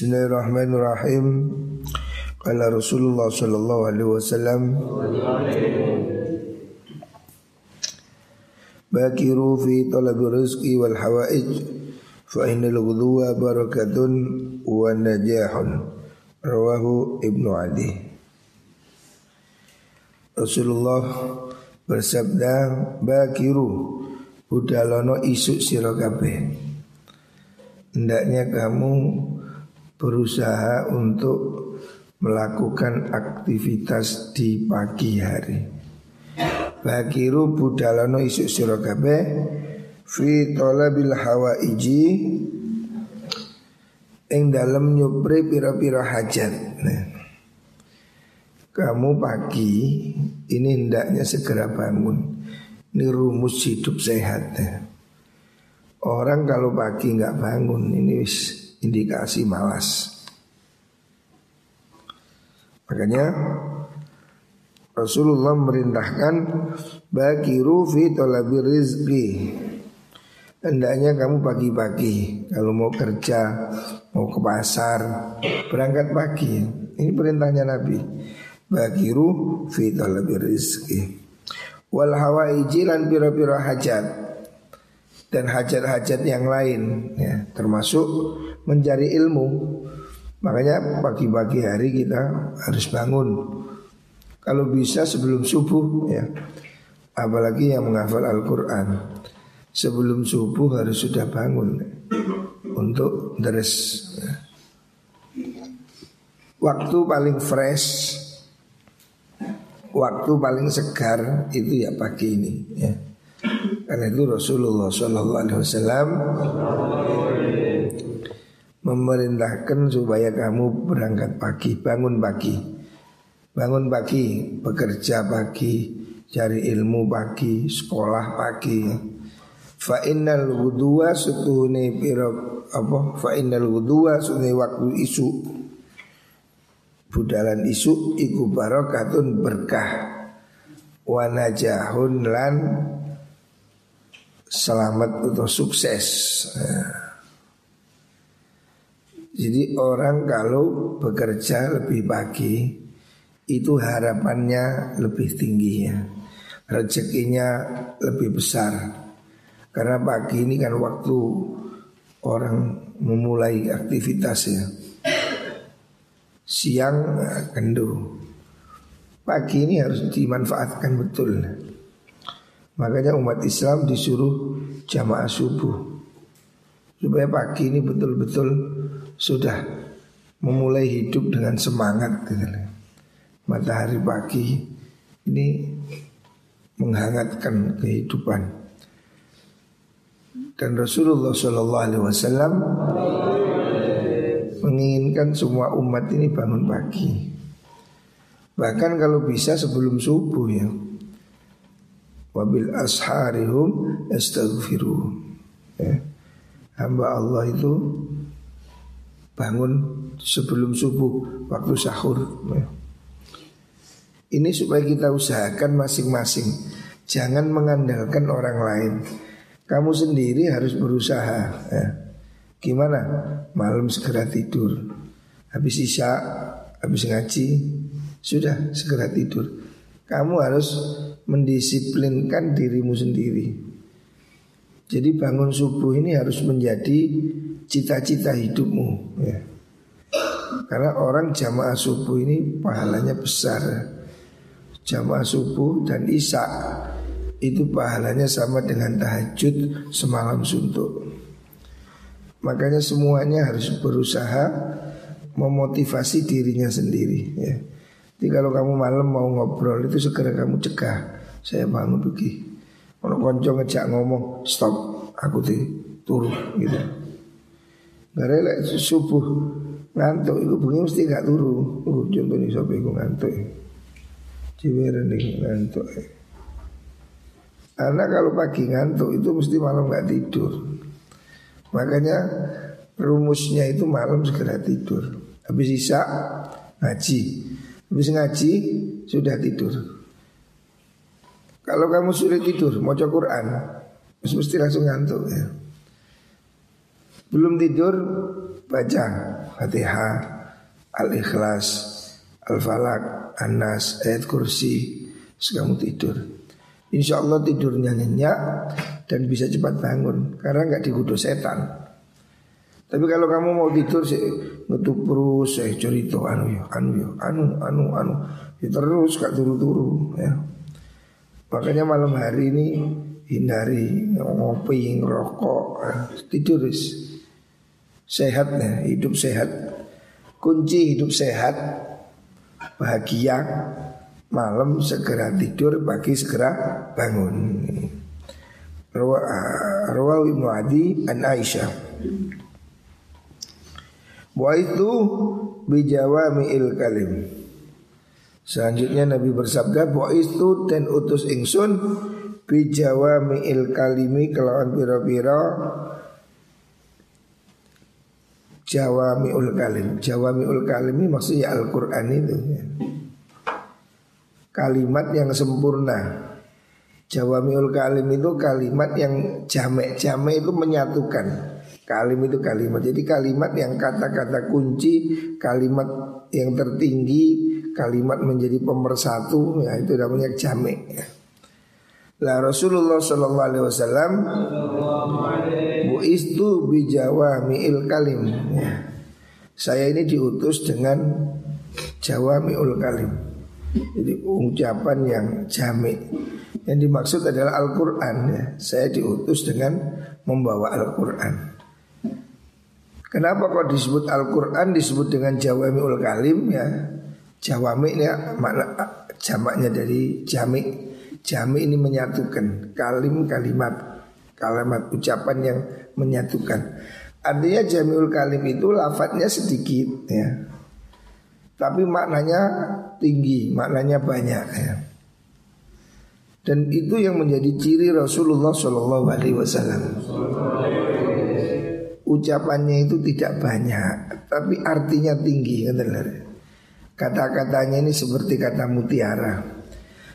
Bismillahirrahmanirrahim. Qala Rasulullah sallallahu alaihi wasallam Bakiru fi talabi rizqi wal hawaij fa innal ghudwa barakatun wa najahun. Rawahu Ibnu Adi. Rasulullah bersabda bakiru budalono isuk sira kabeh. Hendaknya kamu berusaha untuk melakukan aktivitas di pagi hari. Bagiru budalano isuk sira kabeh fi talabil hawaiji ing dalam nyupri pira-pira hajat. Nah, kamu pagi ini hendaknya segera bangun. Ini rumus hidup sehat. Nah. Orang kalau pagi nggak bangun ini indikasi malas. Makanya Rasulullah merintahkan bagi rufi tolabi rizki. Hendaknya kamu pagi-pagi kalau mau kerja, mau ke pasar, berangkat pagi. Ini perintahnya Nabi. Bagi rufi tolabi rizki. Wal hawaiji lan pira-pira hajat dan hajat-hajat yang lain ya, termasuk mencari ilmu Makanya pagi-pagi hari kita harus bangun Kalau bisa sebelum subuh ya Apalagi yang menghafal Al-Quran Sebelum subuh harus sudah bangun Untuk dress ya. Waktu paling fresh Waktu paling segar itu ya pagi ini ya. Karena itu Rasulullah SAW memerintahkan supaya kamu berangkat pagi, bangun pagi. Bangun pagi, bekerja pagi, cari ilmu pagi, sekolah pagi. Fa innal wudhuwa sutuhuni piro apa? Fa innal wudhuwa sutuhuni waktu isu. Budalan isu iku barokatun berkah. Wanajahun lan selamat atau sukses. Nah. Jadi orang kalau bekerja lebih pagi itu harapannya lebih tinggi ya. Rezekinya lebih besar. Karena pagi ini kan waktu orang memulai aktivitasnya. Siang kendu. Pagi ini harus dimanfaatkan betul. Makanya umat Islam disuruh jamaah subuh. Supaya pagi ini betul-betul sudah memulai hidup dengan semangat gitu. Matahari pagi ini menghangatkan kehidupan. Dan Rasulullah Shallallahu Alaihi Wasallam menginginkan semua umat ini bangun pagi. Bahkan kalau bisa sebelum subuh ya. Wabil asharihum astaghfiru. Ya. Hamba Allah itu bangun sebelum subuh waktu sahur. Ini supaya kita usahakan masing-masing. Jangan mengandalkan orang lain. Kamu sendiri harus berusaha. Ya. Gimana? Malam segera tidur. Habis isya, habis ngaji, sudah segera tidur. Kamu harus mendisiplinkan dirimu sendiri. Jadi bangun subuh ini harus menjadi cita-cita hidupmu ya. Karena orang jamaah subuh ini pahalanya besar Jamaah subuh dan isya Itu pahalanya sama dengan tahajud semalam suntuk Makanya semuanya harus berusaha Memotivasi dirinya sendiri ya. Jadi kalau kamu malam mau ngobrol itu segera kamu cegah Saya bangun pergi Kalau konco ngejak ngomong Stop aku turun gitu karena lek subuh ngantuk itu bunyi mesti gak turu. Uh, contohnya sampai iku ngantuk. Ciweren nih ngantuk. Karena kalau pagi ngantuk itu mesti malam gak tidur. Makanya rumusnya itu malam segera tidur. Habis isa ngaji. Habis ngaji sudah tidur. Kalau kamu sudah tidur mau Quran, mesti langsung ngantuk ya. Belum tidur baca Fatihah, Al-Ikhlas, Al-Falak, An-Nas, ayat kursi Terus kamu tidur. Insya Allah tidurnya nyenyak Dan bisa cepat bangun Karena nggak dikudu setan. Tapi kalau kamu mau tidur sih Ngetuk terus saya cerita anu ya Anu ya anu anu anu. Ya, Terus gak turu-turu ya Makanya malam hari ini Hindari ngopi, ngerokok. Tidur Sehat ya, hidup sehat. Kunci hidup sehat Bahagia Malam segera tidur Pagi segera bangun. Rawawi Ibnu Adi An Aisyah. Wa itu il kalim Selanjutnya Nabi bersabda itu dan utus ingsun il kalimi Kelawan pira-pira Jawamiul Kalim. Jawamiul Kalim ini maksudnya Al-Quran itu. Kalimat yang sempurna. Jawamiul Kalim itu kalimat yang jamek-jamek itu menyatukan. Kalim itu kalimat. Jadi kalimat yang kata-kata kunci Kalimat yang tertinggi Kalimat menjadi pemersatu ya Itu namanya jamek ya. Lah Rasulullah Shallallahu Alaihi Wasallam Bu istu bijawamiil kalim ya. Saya ini diutus dengan jawamiul kalim Jadi ucapan yang jamik Yang dimaksud adalah Al-Quran ya. Saya diutus dengan membawa Al-Quran Kenapa kok disebut Al-Quran disebut dengan jawamiul kalim ya Jawami ini makna jamaknya dari jamik Jami ini menyatukan kalim kalimat kalimat ucapan yang menyatukan. Artinya jamiul kalim itu lafadznya sedikit ya. Tapi maknanya tinggi, maknanya banyak ya. Dan itu yang menjadi ciri Rasulullah Shallallahu Alaihi Wasallam. Ucapannya itu tidak banyak, tapi artinya tinggi, Kata-katanya ini seperti kata mutiara.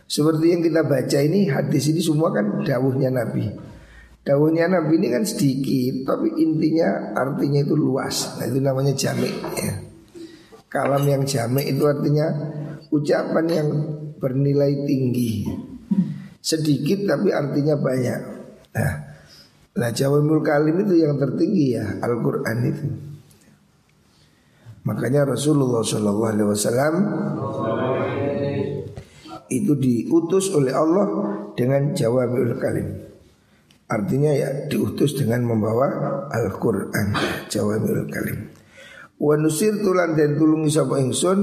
Seperti yang kita baca ini hadis ini semua kan dawuhnya Nabi. Dawuhnya Nabi ini kan sedikit tapi intinya artinya itu luas. Nah itu namanya jamik ya. Kalam yang jamik itu artinya ucapan yang bernilai tinggi. Sedikit tapi artinya banyak. Nah, nah jawabul kalim itu yang tertinggi ya Al-Quran itu. Makanya Rasulullah Shallallahu Alaihi Wasallam itu diutus oleh Allah dengan jawabul kalim. Artinya ya diutus dengan membawa Al-Qur'an jawabul kalim. Wa nusir tulan dan tulungi sapa ingsun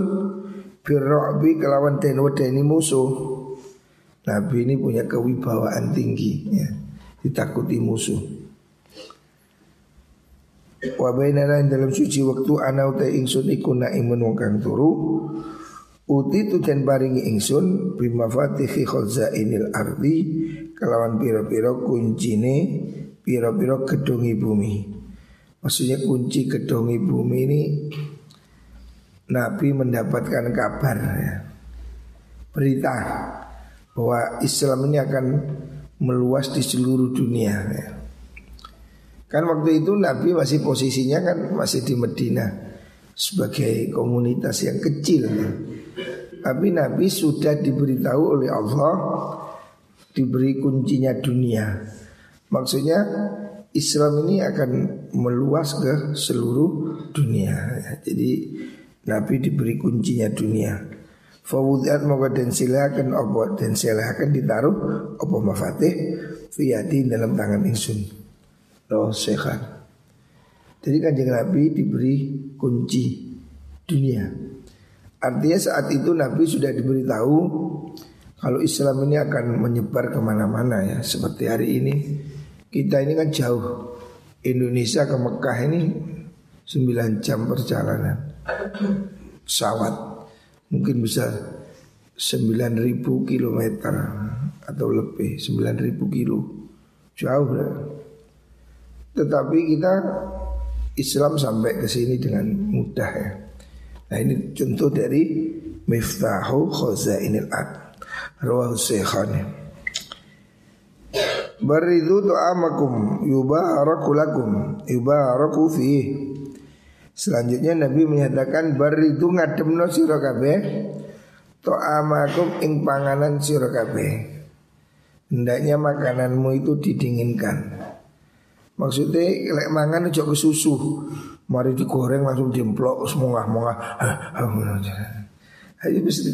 birrabi kelawan den wedeni musuh. Nabi ini punya kewibawaan tinggi ya, ditakuti musuh. Wa bainana dalam suci waktu ana uta ingsun iku naimun wong kang turu Uti tu dan baringi ingsun bima fatihi khazainil ardi kelawan piro-piro kuncine piro-piro gedungi bumi. Maksudnya kunci gedungi bumi ini Nabi mendapatkan kabar ya. Berita bahwa Islam ini akan meluas di seluruh dunia ya. Kan waktu itu Nabi masih posisinya kan masih di Medina sebagai komunitas yang kecil. Tapi Nabi sudah diberitahu oleh Allah diberi kuncinya dunia. Maksudnya Islam ini akan meluas ke seluruh dunia. Jadi Nabi diberi kuncinya dunia. Fawudat moga dan silakan obat dan silakan ditaruh opo mafatih fiyati dalam tangan insun. Roh sehat. Jadi kanjeng Nabi diberi kunci dunia. Artinya saat itu Nabi sudah diberitahu kalau Islam ini akan menyebar ke mana-mana ya seperti hari ini kita ini kan jauh Indonesia ke Mekah ini 9 jam perjalanan pesawat mungkin bisa 9000 kilometer atau lebih 9000 kilo jauh lah. Tetapi kita Islam sampai ke sini dengan mudah ya. Nah ini contoh dari Miftahu Khazainil Ad Rawahu Syekhani Baridu tu'amakum yubaraku lakum yubaraku fi Selanjutnya Nabi menyatakan baridu ngademno sira kabeh to'amakum ing panganan sira kabeh. Hendaknya makananmu itu didinginkan. Maksudnya lek mangan aja ke susu. Mari digoreng langsung dimplok semua mongah. Ayo mesti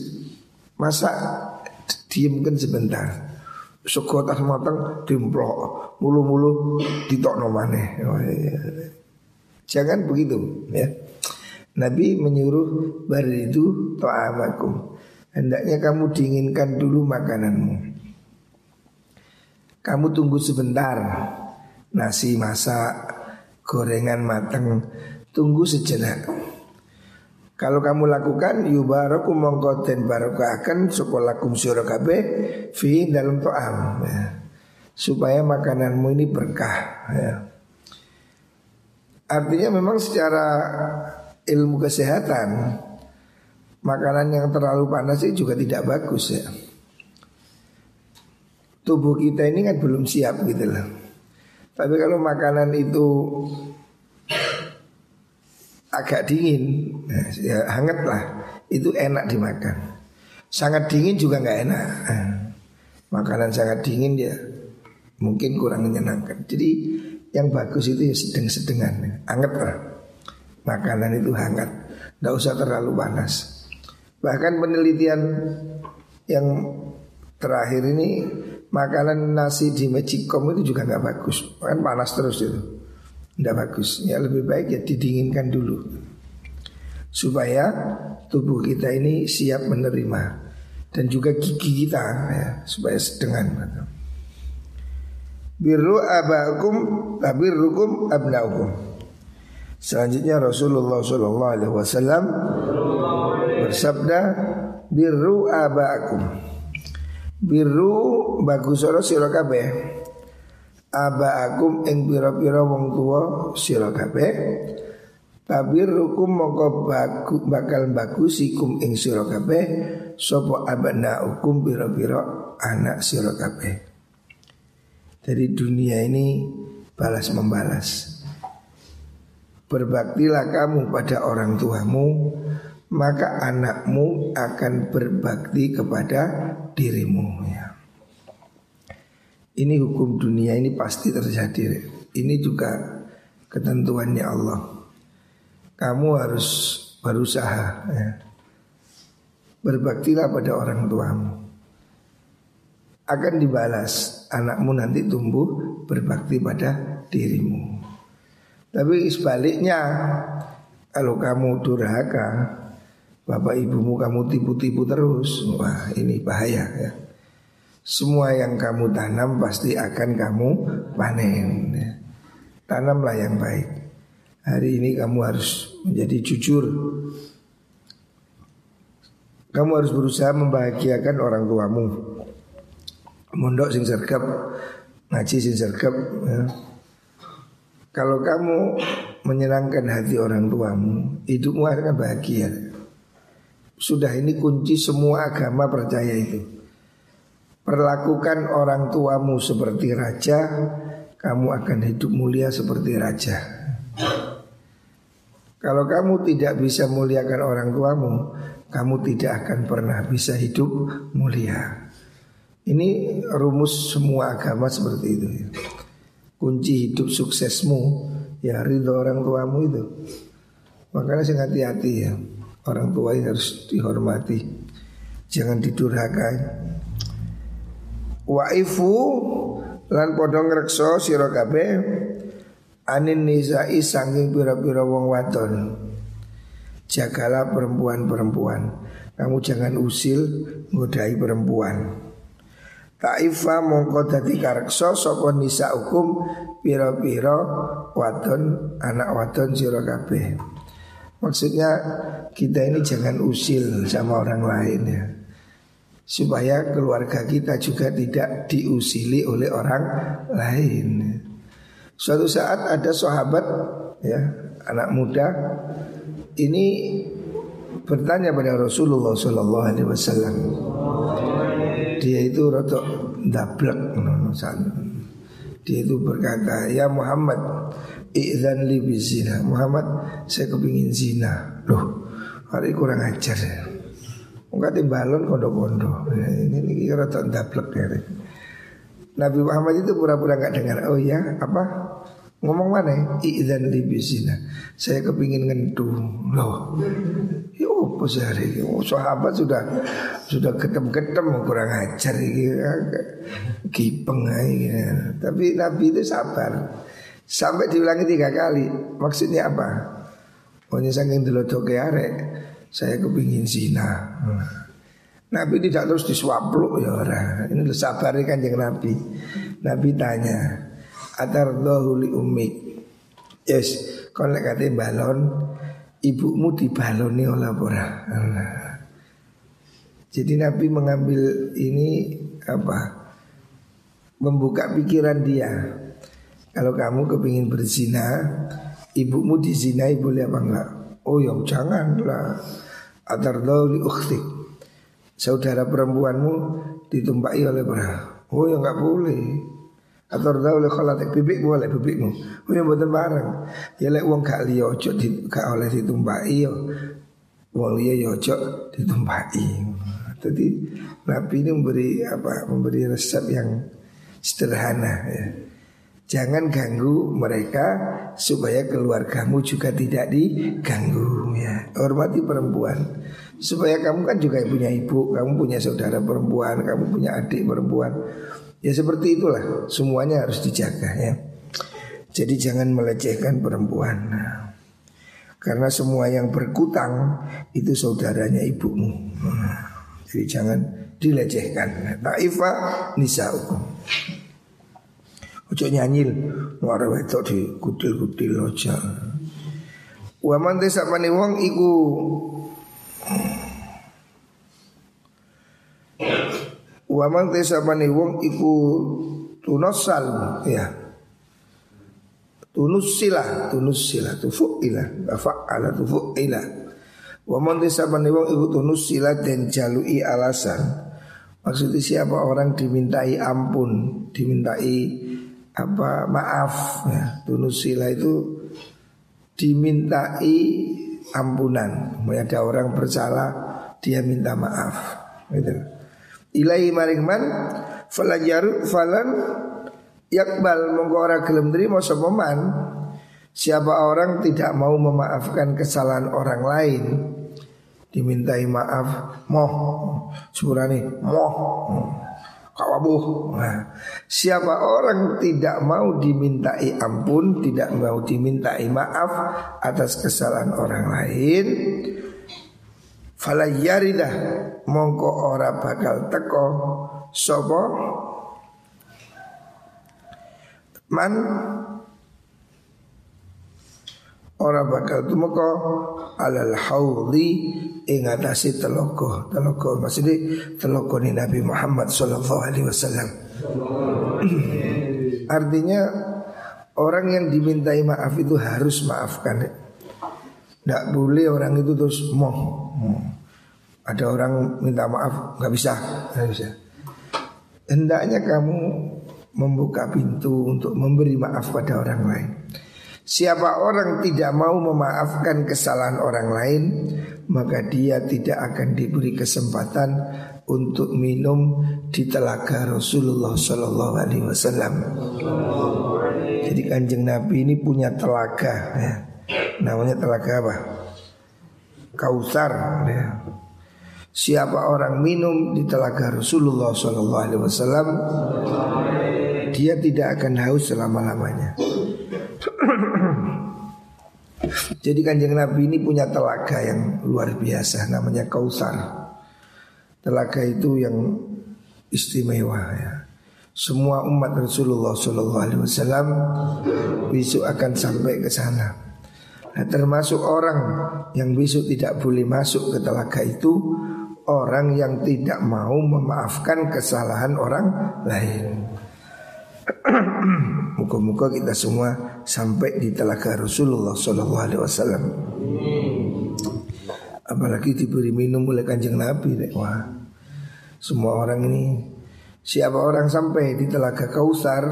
masak diamkan sebentar. Sego tas matang dimplok, mulu-mulu ditokno maneh. Oh, iya, iya. Jangan begitu ya. Nabi menyuruh baridu ta'amakum. Hendaknya kamu dinginkan dulu makananmu. Kamu tunggu sebentar. Nasi masak, gorengan matang, tunggu sejenak. Kalau kamu lakukan yubaraku mongko den barokahkan sekolakum sira kabeh fi dalam to'am ya. Supaya makananmu ini berkah ya. Artinya memang secara ilmu kesehatan Makanan yang terlalu panas itu juga tidak bagus ya Tubuh kita ini kan belum siap gitu loh Tapi kalau makanan itu agak dingin ya hangat lah. Itu enak dimakan. Sangat dingin juga nggak enak. Makanan sangat dingin ya mungkin kurang menyenangkan. Jadi yang bagus itu ya sedang-sedengan. Hangat lah. Makanan itu hangat. Tidak usah terlalu panas. Bahkan penelitian yang terakhir ini Makanan nasi di Magicom itu juga nggak bagus. Kan panas terus itu. Tidak bagus. Ya lebih baik ya didinginkan dulu. Supaya tubuh kita ini siap menerima. Dan juga gigi kita ya, Supaya sedengan. Birru abakum tabirrukum abnaukum. Selanjutnya Rasulullah Shallallahu Alaihi Wasallam bersabda birru abakum. Birru bagus ora sira kabeh. Abaakum ing pira-pira wong tua sira kabeh. Tabirrukum mongko baku, bakal bagusikum ing sira kabeh sapa abnaukum pira-pira anak sira kabeh. Jadi dunia ini balas membalas. Berbaktilah kamu pada orang tuamu, maka anakmu akan berbakti kepada dirimu. Ya. Ini hukum dunia ini pasti terjadi. Ini juga ketentuannya Allah. Kamu harus berusaha. Ya. Berbaktilah pada orang tuamu akan dibalas anakmu nanti tumbuh berbakti pada dirimu. Tapi sebaliknya kalau kamu durhaka, bapak ibumu kamu tipu-tipu terus, wah ini bahaya ya. Semua yang kamu tanam pasti akan kamu panen. Ya. Tanamlah yang baik. Hari ini kamu harus menjadi jujur. Kamu harus berusaha membahagiakan orang tuamu mondok sing sergap ngaji sing sergap ya. Kalau kamu menyenangkan hati orang tuamu, hidupmu akan bahagia. Sudah ini kunci semua agama percaya itu. Perlakukan orang tuamu seperti raja, kamu akan hidup mulia seperti raja. Kalau kamu tidak bisa muliakan orang tuamu, kamu tidak akan pernah bisa hidup mulia. Ini rumus semua agama seperti itu. Kunci hidup suksesmu ya ridho orang tuamu itu. Makanya saya hati-hati ya. Orang tua ini harus dihormati. Jangan didurhakai. Waifu lan podong rekso sira kabeh anin nizai sangking pira-pira wong wadon. Jagalah perempuan-perempuan. Kamu jangan usil ngodai perempuan. Taifa mongko dadi kareksa sapa nisa hukum pira-pira wadon anak wadon sira kabeh. Maksudnya kita ini jangan usil sama orang lain ya. Supaya keluarga kita juga tidak diusili oleh orang lain. Suatu saat ada sahabat ya, anak muda ini bertanya pada Rasulullah sallallahu alaihi wasallam dia itu rotok dablek Dia itu berkata Ya Muhammad Idzan li bizina Muhammad saya kepingin zina Loh hari kurang ajar ya Enggak timbalon kondo-kondo Ini, ini kira tak daplek ya Nabi Muhammad itu pura-pura nggak dengar Oh ya apa Ngomong mana? Idzan li bizina. Saya kepingin ngentu. Loh. Ya apa sehari oh, Sahabat sudah sudah ketem-ketem kurang ajar Kipeng aja. Tapi Nabi itu sabar. Sampai diulangi tiga kali. Maksudnya apa? Pokoknya saking dulu doke arek. Saya kepingin zina. Nabi tidak terus disuapluk ya orang. Ini sabar kan yang Nabi. Nabi tanya, atardahu li ummi yes lek kate balon ibumu dibaloni oleh ora jadi Nabi mengambil ini apa membuka pikiran dia kalau kamu kepingin berzina ibumu dizinai boleh apa enggak oh ya janganlah atardahu li ukhtik saudara perempuanmu ditumpai oleh berapa oh ya enggak boleh atau tahu oleh kholatek bibik boleh bibikmu. Oh buatan bareng. Ya lek uang gak liya ojo gak oleh ditumpaki yo. Wong liya yo ojo ditumpaki. Jadi Nabi ini memberi apa? Memberi resep yang sederhana ya. Jangan ganggu mereka supaya keluargamu juga tidak diganggu ya. Hormati perempuan. Supaya kamu kan juga punya ibu, kamu punya saudara perempuan, kamu punya adik perempuan. Ya seperti itulah semuanya harus dijaga ya. Jadi jangan melecehkan perempuan. Karena semua yang berkutang itu saudaranya ibumu. Jadi jangan dilecehkan. Taifa nisaukum. Ojo nyanyil nuara wedok di kutil-kutil aja. Wa man desapane wong iku Wa man tesapane wong iku tunosal ya. Tunusila, tunusila, tufuila, fa'ala tufuila. Wa man tesapane wong iku tunusila dan jalui alasan. Maksudnya siapa orang dimintai ampun, dimintai apa maaf ya. Tunusila itu dimintai ampunan. Ada orang bersalah, dia minta maaf. Gitu ilai maring man falajaru falan yakbal mongko ora gelem nrimo sapa siapa orang tidak mau memaafkan kesalahan orang lain dimintai maaf moh sepurane moh kawabuh nah, siapa orang tidak mau dimintai ampun tidak mau dimintai maaf atas kesalahan orang lain Fala yaridah mongko ora bakal teko. Sobo man ora bakal tumeka alal haudhi ing atase teloko teloko maksudnya teloko ni Nabi Muhammad sallallahu alaihi wasallam artinya orang yang dimintai maaf itu harus maafkan tidak boleh orang itu terus mau. Ada orang minta maaf nggak bisa, nggak bisa. Hendaknya kamu membuka pintu untuk memberi maaf pada orang lain. Siapa orang tidak mau memaafkan kesalahan orang lain, maka dia tidak akan diberi kesempatan untuk minum di telaga Rasulullah Shallallahu Alaihi Wasallam. Jadi kanjeng Nabi ini punya telaga. Ya. Namanya telaga apa? Kausar ya. Siapa orang minum di telaga Rasulullah Sallallahu Alaihi Wasallam Dia tidak akan haus selama-lamanya Jadi kanjeng Nabi ini punya telaga yang luar biasa Namanya Kausar Telaga itu yang istimewa ya semua umat Rasulullah Sallallahu Alaihi Wasallam besok akan sampai ke sana. Nah, termasuk orang yang besok tidak boleh masuk ke telaga itu orang yang tidak mau memaafkan kesalahan orang lain. Muka-muka kita semua sampai di telaga Rasulullah Sallallahu Alaihi Wasallam. Apalagi diberi minum oleh kanjeng Nabi, wah semua orang ini siapa orang sampai di telaga Kausar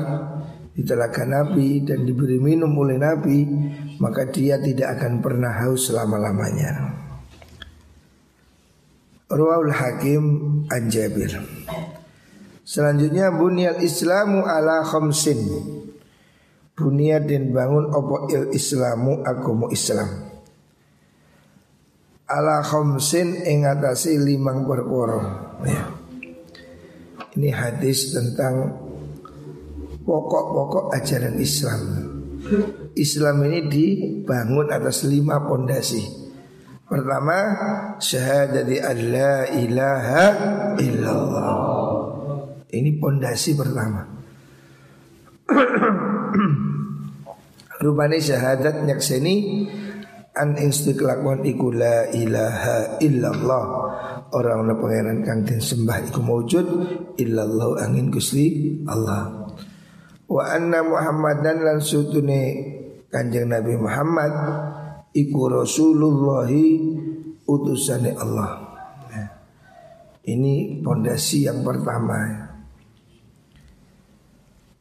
di telaga Nabi dan diberi minum oleh Nabi, maka dia tidak akan pernah haus selama-lamanya. Ruwal Hakim An Jabir. Selanjutnya bunyal Islamu ala khamsin. Bunyat dan bangun opo il Islamu agama Islam. Ala khamsin ing atase limang perkara. Ya. Ini hadis tentang pokok-pokok ajaran Islam. Islam ini dibangun atas lima pondasi. Pertama, syahadati alla ilaha illallah. Ini pondasi pertama. Rupanya syahadat nyakseni an instik kelakuan iku la ilaha illallah orang na pangeran kang den sembah iku maujud illallah angin Gusti Allah wa anna Muhammadan lan sutune Kanjeng Nabi Muhammad iku Rasulullah utusane Allah. Nah, ini pondasi yang pertama.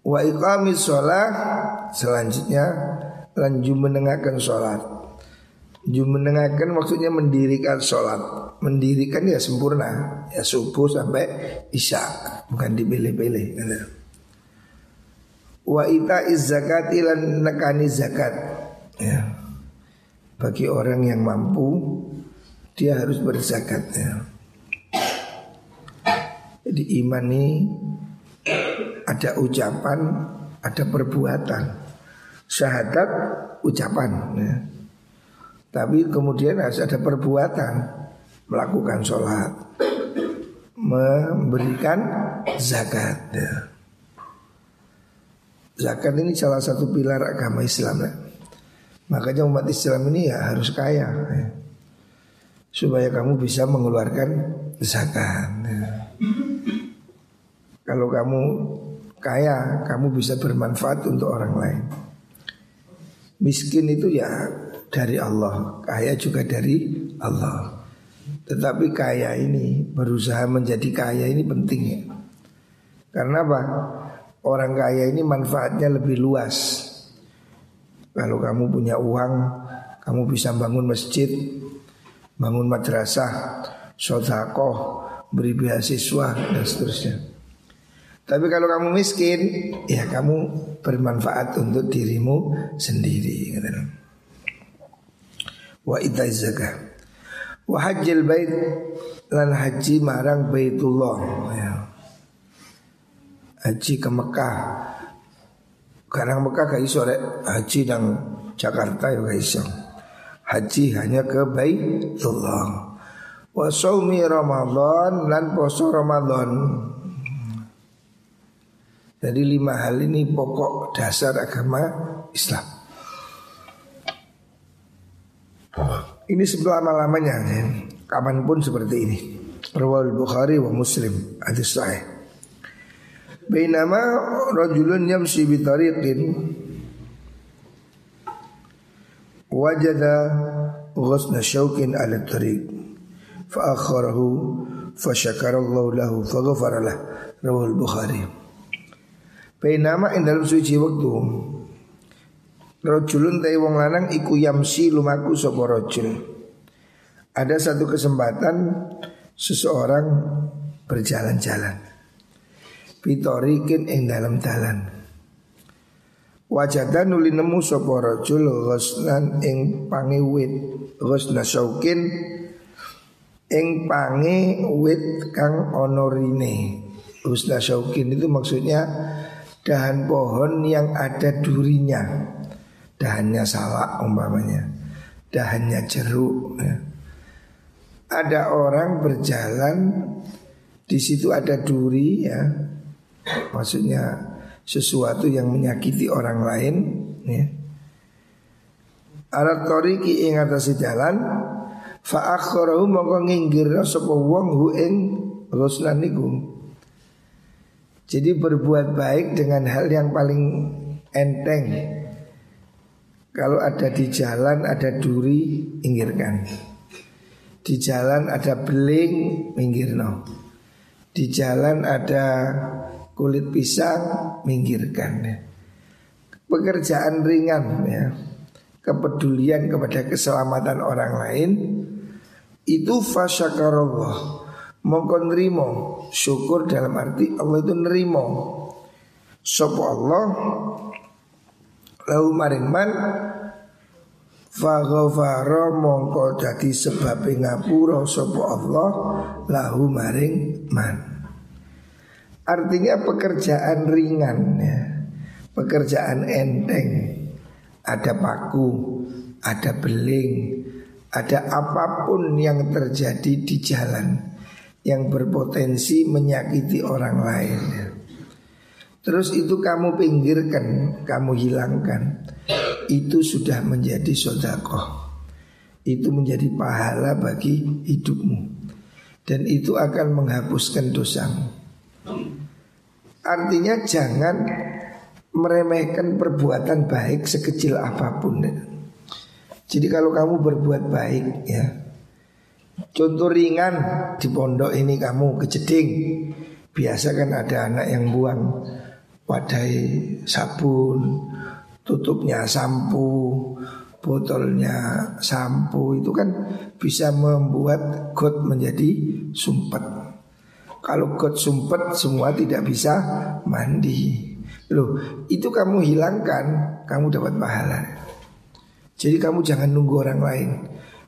Wa iqamis sholat selanjutnya lanjut menengahkan sholat. menengahkan maksudnya mendirikan sholat Mendirikan ya sempurna Ya subuh sampai isya Bukan dipilih-pilih Wa ita zakati lan nekani zakat. Ya. Bagi orang yang mampu dia harus berzakat ya. Jadi iman ini ada ucapan, ada perbuatan. Syahadat ucapan ya. Tapi kemudian harus ada perbuatan Melakukan sholat Memberikan zakat ya. Zakat ini salah satu pilar agama Islam ya. Makanya umat Islam ini ya harus kaya ya. Supaya kamu bisa mengeluarkan zakat ya. Kalau kamu kaya Kamu bisa bermanfaat untuk orang lain Miskin itu ya dari Allah Kaya juga dari Allah Tetapi kaya ini Berusaha menjadi kaya ini penting ya Karena apa? orang kaya ini manfaatnya lebih luas. Kalau kamu punya uang, kamu bisa bangun masjid, bangun madrasah, sodakoh, beri beasiswa dan seterusnya. Tapi kalau kamu miskin, ya kamu bermanfaat untuk dirimu sendiri. Wa zakah. Wa hajjil bait lan haji marang baitullah. Ya haji ke Mekah. Karena Mekah gak iso rek haji dan Jakarta ya gak iso. Haji hanya ke Baitullah. Wa saumi Ramadan lan poso Ramadan. Jadi lima hal ini pokok dasar agama Islam. Ini selama-lamanya ya. Kapan pun seperti ini. Rawal Bukhari wa Muslim hadis sahih. Bainama rajulun yamsi bi tariqin wajada ghusna syaukin ala tariq fa akharahu fa syakara Allah lahu fa ghafara lah rawal Bukhari Bainama ing dalam suci waktu Rajulun ta'i wong lanang iku yamsi lumaku sapa rajul. Ada satu kesempatan seseorang berjalan-jalan. Pitorikin ing dalam dalan. Wajadan nuli nemu rajul ghusnan ing pange wit ghusna syaukin ing pange wit kang ana rine. Ghusna syaukin itu maksudnya dahan pohon yang ada durinya dahannya salak umpamanya dahannya jeruk ya. ada orang berjalan di situ ada duri ya Maksudnya sesuatu yang menyakiti orang lain ya. Alat toriki ing atase jalan fa akharahu mongko nginggirna sapa wong hu. Jadi berbuat baik dengan hal yang paling enteng. Kalau ada di jalan ada duri, inggirkan. Di jalan ada beling, minggirno. Di jalan ada kulit pisang minggirkan pekerjaan ringan ya, kepedulian kepada keselamatan orang lain itu fasyakarallah mongko nrimo syukur dalam arti Allah itu nerimo sapa Allah lau maring man Faghfara mongko dadi sebab ngapura sapa Allah lahu maring man. Artinya pekerjaan ringan ya. Pekerjaan enteng. Ada paku, ada beling, ada apa pun yang terjadi di jalan yang berpotensi menyakiti orang lain. Terus itu kamu pinggirkan, kamu hilangkan itu sudah menjadi sodakoh Itu menjadi pahala bagi hidupmu. Dan itu akan menghapuskan dosamu. Artinya jangan meremehkan perbuatan baik sekecil apa pun. Jadi kalau kamu berbuat baik ya Contoh ringan di pondok ini kamu kejeding Biasa kan ada anak yang buang wadai sabun tutupnya sampo, botolnya sampo itu kan bisa membuat got menjadi sumpet. Kalau got sumpet semua tidak bisa mandi. Loh, itu kamu hilangkan, kamu dapat pahala. Jadi kamu jangan nunggu orang lain.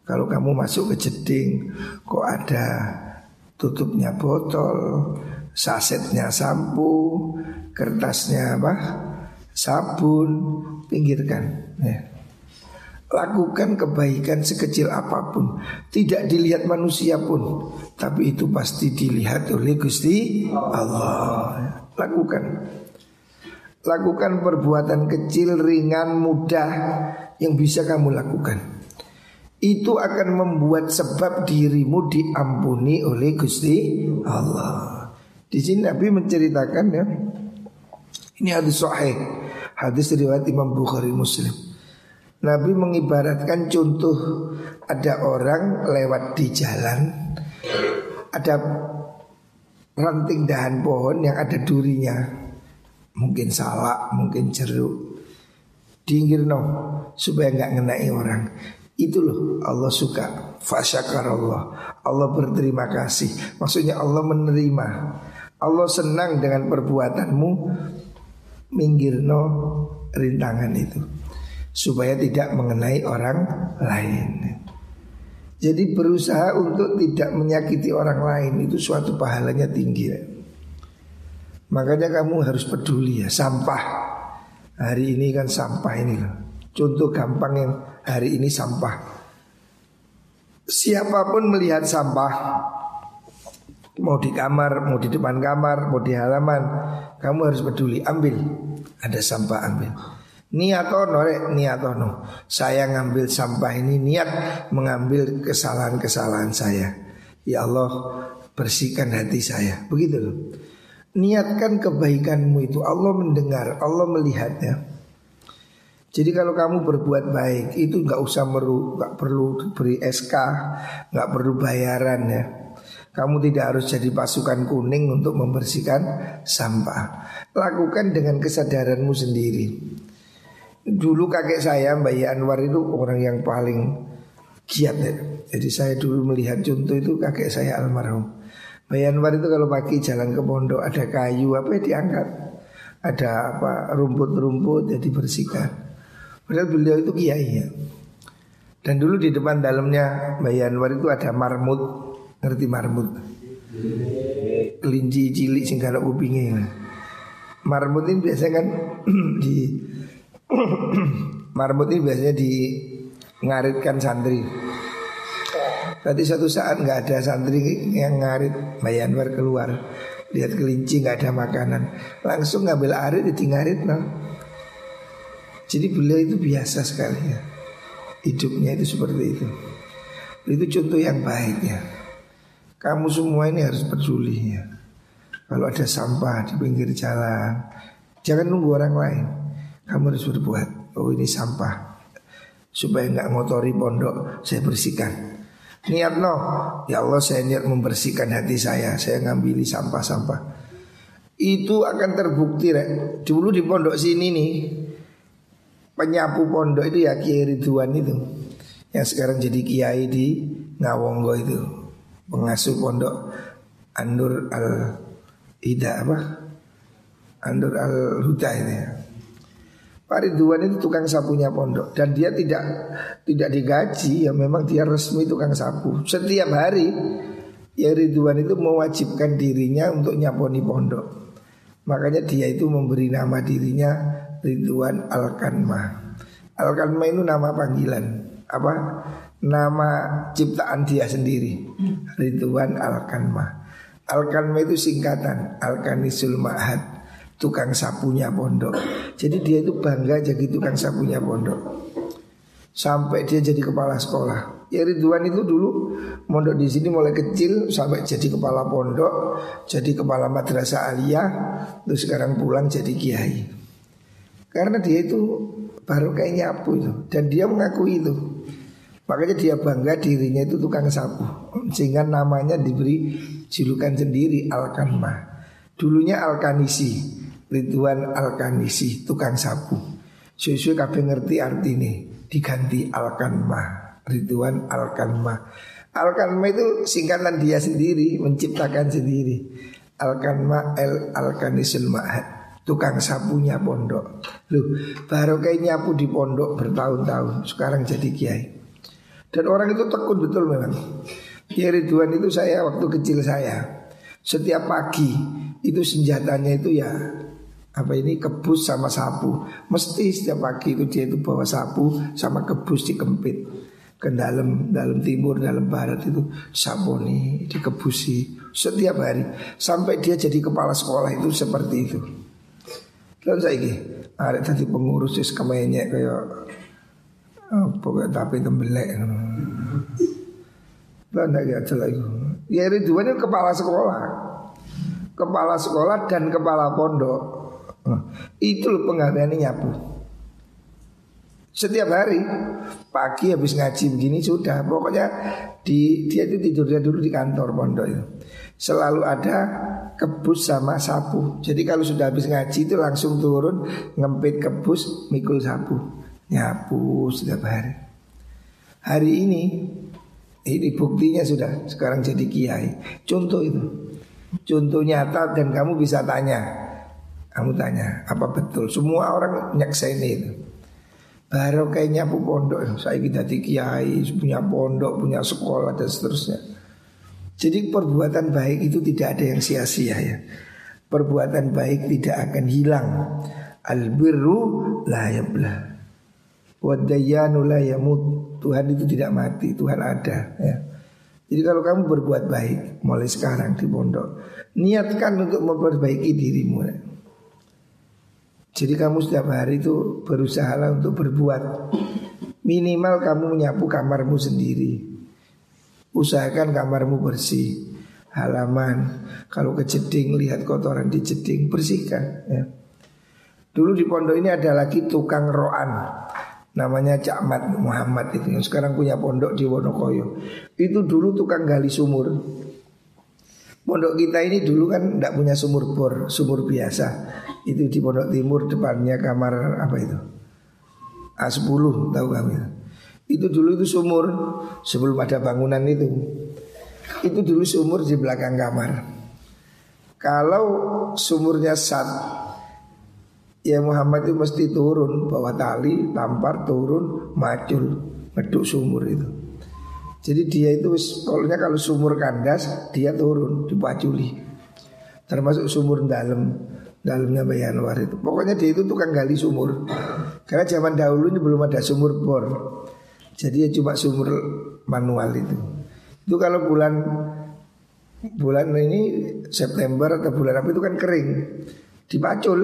Kalau kamu masuk ke jeding, kok ada tutupnya botol, sasetnya sampo, kertasnya apa? sabun, pinggirkan. Ya. Lakukan kebaikan sekecil apa pun Tidak dilihat manusia pun Tapi itu pasti dilihat oleh Gusti Allah Lakukan Lakukan perbuatan kecil, ringan, mudah Yang bisa kamu lakukan Itu akan membuat sebab dirimu diampuni oleh Gusti Allah Di sini Nabi menceritakan ya Ini hadis sahih Hadis riwayat Imam Bukhari Muslim. Nabi mengibaratkan contoh ada orang lewat di jalan, ada ranting dahan pohon yang ada durinya, mungkin salak, mungkin jeruk, dinggir no supaya nggak ngenai orang. Itu loh Allah suka Fasyakar Allah Allah berterima kasih Maksudnya Allah menerima Allah senang dengan perbuatanmu minggirno rintangan itu supaya tidak mengenai orang lain. Jadi berusaha untuk tidak menyakiti orang lain itu suatu pahalanya tinggi. Ya. Makanya kamu harus peduli ya sampah. Hari ini kan sampah ini loh. Contoh gampang yang hari ini sampah. Siapa pun melihat sampah Mau di kamar, mau di depan kamar, mau di halaman Kamu harus peduli, ambil. Ada sampah ambil. Niatono rek, niatono Saya ngambil sampah ini niat mengambil kesalahan-kesalahan saya. Ya Allah bersihkan hati saya. Begitu loh. Niatkan kebaikanmu itu. Allah mendengar, Allah melihatnya jadi kalau kamu berbuat baik itu nggak usah meru, nggak perlu beri SK, nggak perlu bayaran ya. Kamu tidak harus jadi pasukan kuning untuk membersihkan sampah. Lakukan dengan kesadaranmu sendiri. Dulu kakek saya Mbak Anwar itu orang yang paling giat ya. Jadi saya dulu melihat contoh itu kakek saya almarhum. Mbak Anwar itu kalau pagi jalan ke pondok ada kayu apa ya diangkat. Ada apa rumput-rumput jadi bersihkan. Padahal beliau itu kiai ya. Dan dulu di depan dalamnya Mbak Anwar itu ada marmut. Ngerti marmut? Kelinci cilik sing kada upinge Marmut ini biasanya kan di Marmut ini biasanya di ngaritkan santri. Tadi suatu saat nggak ada santri yang ngarit Mayanwar keluar. Lihat kelinci nggak ada makanan. Langsung ngambil arit ngarit no. Jadi beliau itu biasa sekali ya Hidupnya itu seperti itu Itu contoh yang baik ya kamu semua ini harus peduli ya. Kalau ada sampah di pinggir jalan, jangan nunggu orang lain. Kamu harus berbuat. Oh ini sampah, supaya nggak ngotori pondok, saya bersihkan. Niat no, ya Allah saya niat membersihkan hati saya. Saya ngambil sampah-sampah. Itu akan terbukti rek. Dulu di pondok sini nih, penyapu pondok itu ya Kiai Ridwan itu. Yang sekarang jadi kiai di Ngawonggo itu. Pengasuh pondok Andur Al Ida apa? Andur Al Huda ini ya. Pak Ridwan itu tukang sapunya pondok. Dan dia tidak tidak digaji ya memang dia resmi tukang sapu. Setiap hari ya Ridwan itu mewajibkan dirinya untuk nyaponi pondok. Makanya dia itu memberi nama dirinya Ridwan Al Kanma Al Kanma itu nama panggilan apa nama ciptaan dia sendiri Ridwan Al Kanma Al Kanma itu singkatan Al Kanisul Ma'had tukang sapunya pondok. Jadi dia itu bangga jadi tukang sapunya pondok. Sampai dia jadi kepala sekolah. Ya Ridwan itu dulu mondok di sini mulai kecil sampai jadi kepala pondok, jadi kepala madrasah aliyah, terus sekarang pulang jadi kiai. Karena dia itu baru kayak nyapu itu dan dia mengakui itu. Makanya dia bangga dirinya itu tukang sapu Sehingga namanya diberi julukan sendiri Al-Kanmah Dulunya Al-Kanisi Ridwan Al-Kanisi tukang sapu. Susu kabeh ngerti arti ini diganti Al-Kanmah. Ridwan Al-Kanmah. Al-Kanmah itu singkatan dia sendiri menciptakan sendiri. Al-Kanmah El Al-Kanisul Ma'had tukang sapunya pondok. Loh, baru kayak nyapu di pondok bertahun-tahun, sekarang jadi kiai. Dan orang itu tekun betul memang. Ya Ridwan itu saya waktu kecil saya. Setiap pagi itu senjatanya itu ya apa ini kebus sama sapu mesti setiap pagi itu dia itu bawa sapu sama kebus dikempit ke dalam dalam timur dalam barat itu sabuni dikebusi setiap hari sampai dia jadi kepala sekolah itu seperti itu dan saya ini ada tadi pengurus is kemenya kayak oh, pokoknya tapi tembelek. Dan ada lagi ya Ridwan kepala sekolah. Kepala sekolah dan kepala pondok. Nah, itu loh penggaweannya nyapu. Setiap hari pagi habis ngaji begini sudah. Pokoknya di dia itu tidurnya dulu di kantor pondok itu. Selalu ada kebus sama sapu. Jadi kalau sudah habis ngaji itu langsung turun ngempit kebus, mikul sapu, nyapu setiap hari. Hari ini ini buktinya sudah sekarang jadi kiai. Contoh itu. Contoh nyata dan kamu bisa tanya kamu tanya, apa betul? Semua orang nyakseni itu. Baru kayak nyapu pondok, saya kita kiai, punya pondok, punya sekolah dan seterusnya. Jadi perbuatan baik itu tidak ada yang sia-sia ya. Perbuatan baik tidak akan hilang. Albirru la yablah. Wadayanu. Tuhan itu tidak mati, Tuhan ada ya. Jadi kalau kamu berbuat baik mulai sekarang di pondok, niatkan untuk memperbaiki dirimu. Jadi kamu setiap hari itu berusaha untuk berbuat Minimal kamu menyapu kamarmu sendiri Usahakan kamarmu bersih Halaman Kalau kejeding lihat kotoran di jeding Bersihkan ya. Dulu di pondok ini ada lagi tukang roan Namanya Cak Mat Muhammad itu Yang sekarang punya pondok di Wonokoyo Itu dulu tukang gali sumur Pondok kita ini dulu kan tidak punya sumur bor, sumur biasa. Itu di Pondok Timur depannya kamar apa itu? A10 tahu kami. Itu dulu itu sumur sebelum ada bangunan itu. Itu dulu sumur di belakang kamar. Kalau sumurnya sat Ya Muhammad itu mesti turun bawa tali, tampar, turun, macul, ngeduk sumur itu. Jadi dia itu pokoknya kalau sumur kandas dia turun dipaculi. Termasuk sumur dalam dalamnya Bayan Anwar itu. Pokoknya dia itu tukang gali sumur. Karena zaman dahulu ini belum ada sumur bor. Jadi ya cuma sumur manual itu. Itu kalau bulan bulan ini September atau bulan apa itu kan kering. Dipacul,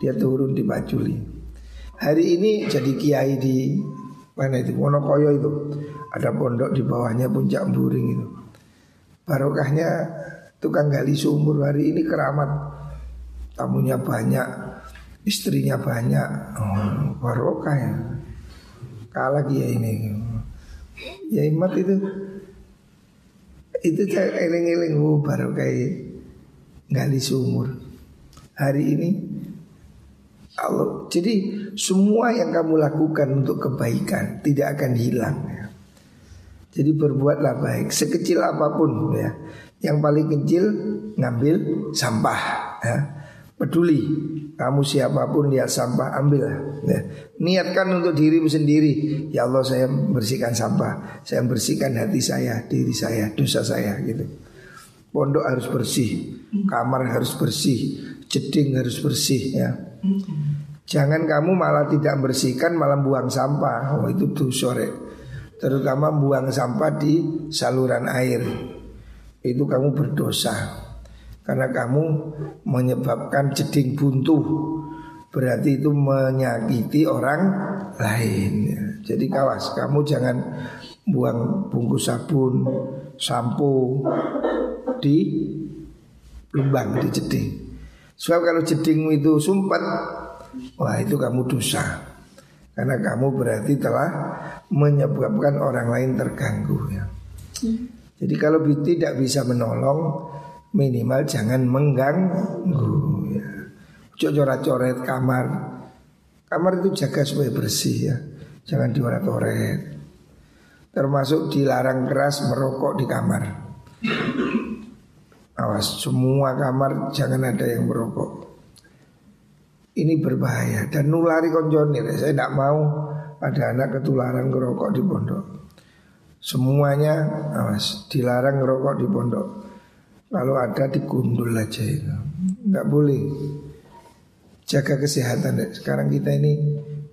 dia turun dipaculi. Hari ini jadi kiai di mana itu Wonokoyo itu ada pondok di bawahnya puncak buring itu. Barokahnya tukang gali sumur hari ini keramat. Tamunya banyak, istrinya banyak. Oh, barokah ya. Kalah dia ini. Ya imat itu itu saya eling-eling oh, baru kayak gali sumur. Hari ini Allah. Jadi semua yang kamu lakukan untuk kebaikan tidak akan hilang. Ya. Jadi berbuatlah baik sekecil apa pun ya. Yang paling kecil ngambil sampah ya. Peduli kamu siapa pun lihat sampah ambil. Ya. Niatkan untuk dirimu sendiri. Ya Allah saya bersihkan sampah. Saya bersihkan hati saya, diri saya, dosa saya gitu. Pondok harus bersih. Kamar harus bersih. Jeding harus bersih ya. Jangan kamu malah tidak bersihkan malah buang sampah. Oh itu tuh sore Terutama buang sampah di saluran air. Itu kamu berdosa karena kamu menyebabkan jeding buntu Berarti itu menyakiti orang lain. Jadi kawas kamu jangan buang bungkus sabun Sampo di lubang di jeding Sebab kalau jedingmu itu sumpet Wah itu kamu dosa Karena kamu berarti telah menyebabkan orang lain terganggu ya. Jadi kalau tidak bisa menolong minimal jangan mengganggu ya. Coret-coret kamar. Kamar itu jaga supaya bersih ya. Jangan dioret-oret Termasuk dilarang keras merokok di kamar. Awas semua kamar jangan ada yang merokok. Ini berbahaya. Dan nulari konjonir Saya tidak mau ada anak ketularan ngerokok di pondok. Semuanya awas dilarang ngerokok di pondok kalau ada dikundul aja itu. Nggak boleh. Jaga kesehatan. Sekarang kita ini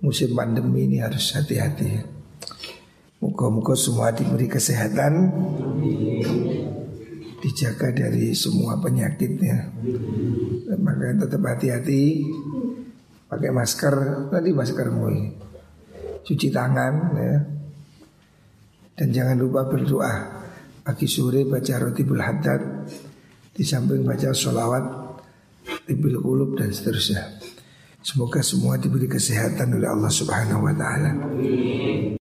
musim pandemi ini harus hati-hati. Muka-muka semua diberi kesehatan. Dijaga dari semua penyakitnya. Makanya tetap hati-hati. Pakai masker. Tadi maskermu ini Cuci tangan ya. Dan jangan lupa berdoa. Pagi sore baca roti haddad di samping baca sholawat Tibil kulub dan seterusnya. Semoga semua diberi kesehatan oleh Allah subhanahu wa ta'ala